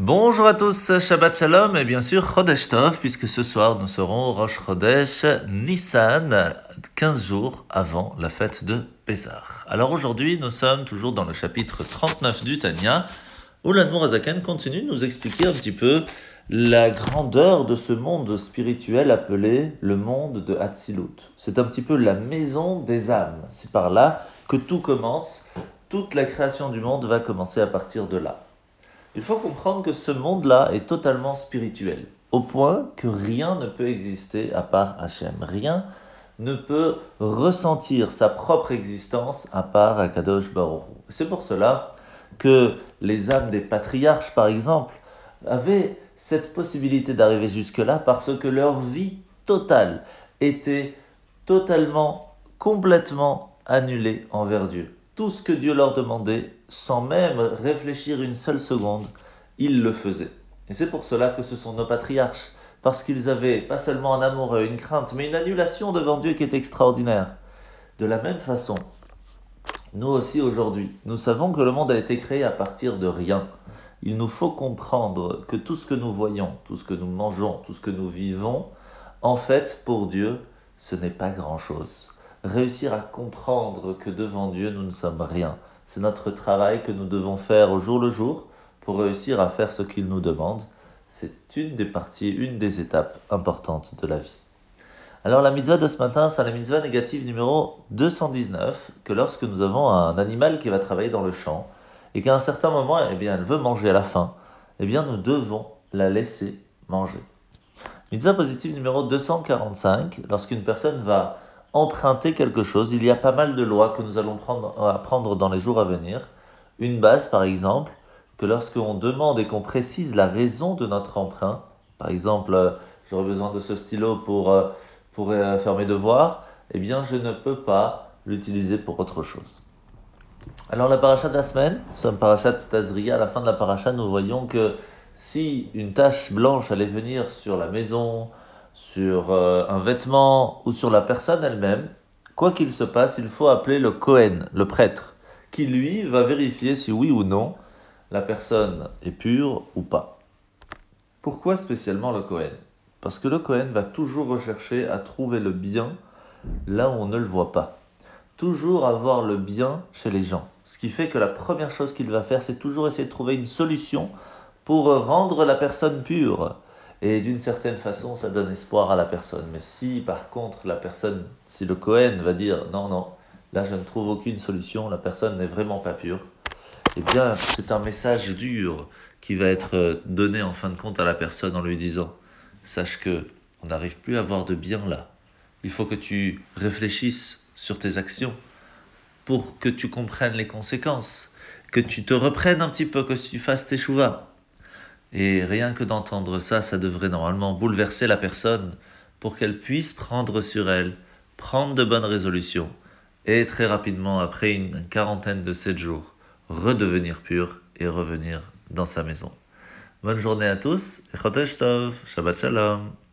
Bonjour à tous, Shabbat Shalom et bien sûr Chodesh Tov, puisque ce soir nous serons Rosh Chodesh Nissan, 15 jours avant la fête de Pessah. Alors aujourd'hui, nous sommes toujours dans le chapitre 39 du Tanya, où l'Admor continue de nous expliquer un petit peu la grandeur de ce monde spirituel appelé le monde de Hatzilut. C'est un petit peu la maison des âmes. C'est par là que tout commence. Toute la création du monde va commencer à partir de là. Il faut comprendre que ce monde-là est totalement spirituel, au point que rien ne peut exister à part Hachem. Rien ne peut ressentir sa propre existence à part Akadosh Baruch C'est pour cela que les âmes des patriarches, par exemple, avaient cette possibilité d'arriver jusque-là parce que leur vie totale était totalement, complètement annulée envers Dieu. Tout ce que Dieu leur demandait, sans même réfléchir une seule seconde, ils le faisaient. Et c'est pour cela que ce sont nos patriarches, parce qu'ils avaient pas seulement un amour et une crainte, mais une annulation devant Dieu qui est extraordinaire. De la même façon, nous aussi aujourd'hui, nous savons que le monde a été créé à partir de rien. Il nous faut comprendre que tout ce que nous voyons, tout ce que nous mangeons, tout ce que nous vivons, en fait, pour Dieu, ce n'est pas grand-chose réussir à comprendre que devant Dieu, nous ne sommes rien. C'est notre travail que nous devons faire au jour le jour pour réussir à faire ce qu'il nous demande. C'est une des parties, une des étapes importantes de la vie. Alors la mitzvah de ce matin, c'est la mitzvah négative numéro 219, que lorsque nous avons un animal qui va travailler dans le champ, et qu'à un certain moment, eh bien, elle veut manger à la fin, eh bien, nous devons la laisser manger. Mitzvah positive numéro 245, lorsqu'une personne va emprunter quelque chose. Il y a pas mal de lois que nous allons prendre, apprendre dans les jours à venir. Une base, par exemple, que lorsqu'on demande et qu'on précise la raison de notre emprunt, par exemple, euh, j'aurais besoin de ce stylo pour, euh, pour euh, faire mes devoirs, eh bien, je ne peux pas l'utiliser pour autre chose. Alors, la paracha de la semaine, nous sommes parachat Tazria. À la fin de la paracha, nous voyons que si une tache blanche allait venir sur la maison, sur euh, un vêtement ou sur la personne elle-même, quoi qu'il se passe, il faut appeler le Cohen, le prêtre, qui lui va vérifier si oui ou non la personne est pure ou pas. Pourquoi spécialement le Cohen Parce que le Cohen va toujours rechercher à trouver le bien là où on ne le voit pas. Toujours avoir le bien chez les gens. Ce qui fait que la première chose qu'il va faire, c'est toujours essayer de trouver une solution pour rendre la personne pure. Et d'une certaine façon, ça donne espoir à la personne. Mais si par contre la personne, si le Cohen va dire non, non, là je ne trouve aucune solution, la personne n'est vraiment pas pure, eh bien c'est un message dur qui va être donné en fin de compte à la personne en lui disant sache que on n'arrive plus à avoir de bien là. Il faut que tu réfléchisses sur tes actions pour que tu comprennes les conséquences, que tu te reprennes un petit peu, que tu fasses tes chouvas. Et rien que d'entendre ça, ça devrait normalement bouleverser la personne pour qu'elle puisse prendre sur elle, prendre de bonnes résolutions et très rapidement, après une quarantaine de sept jours, redevenir pure et revenir dans sa maison. Bonne journée à tous et Shabbat Shalom.